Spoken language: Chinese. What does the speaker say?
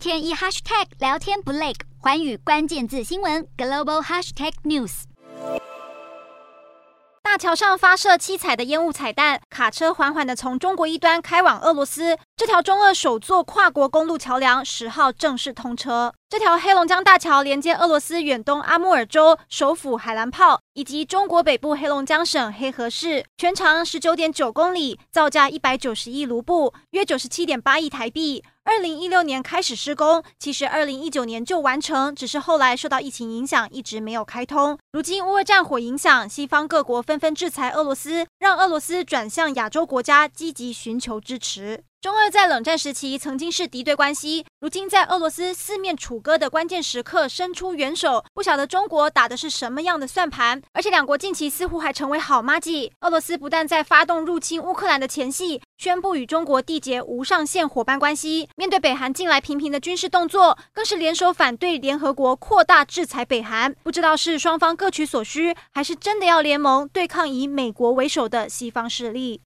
天一 hashtag 聊天不累，寰宇关键字新闻 global hashtag news。大桥上发射七彩的烟雾彩弹，卡车缓缓地从中国一端开往俄罗斯。这条中俄首座跨国公路桥梁十号正式通车。这条黑龙江大桥连接俄罗斯远东阿穆尔州首府海兰泡以及中国北部黑龙江省黑河市，全长十九点九公里，造价一百九十亿卢布，约九十七点八亿台币。二零一六年开始施工，其实二零一九年就完成，只是后来受到疫情影响，一直没有开通。如今乌俄战火影响，西方各国纷纷制裁俄罗斯，让俄罗斯转向亚洲国家，积极寻求支持。中俄在冷战时期曾经是敌对关系，如今在俄罗斯四面楚歌的关键时刻伸出援手，不晓得中国打的是什么样的算盘。而且两国近期似乎还成为好麻吉。俄罗斯不但在发动入侵乌克兰的前夕宣布与中国缔结无上限伙伴关系，面对北韩近来频频的军事动作，更是联手反对联合国扩大制裁北韩。不知道是双方各取所需，还是真的要联盟对抗以美国为首的西方势力。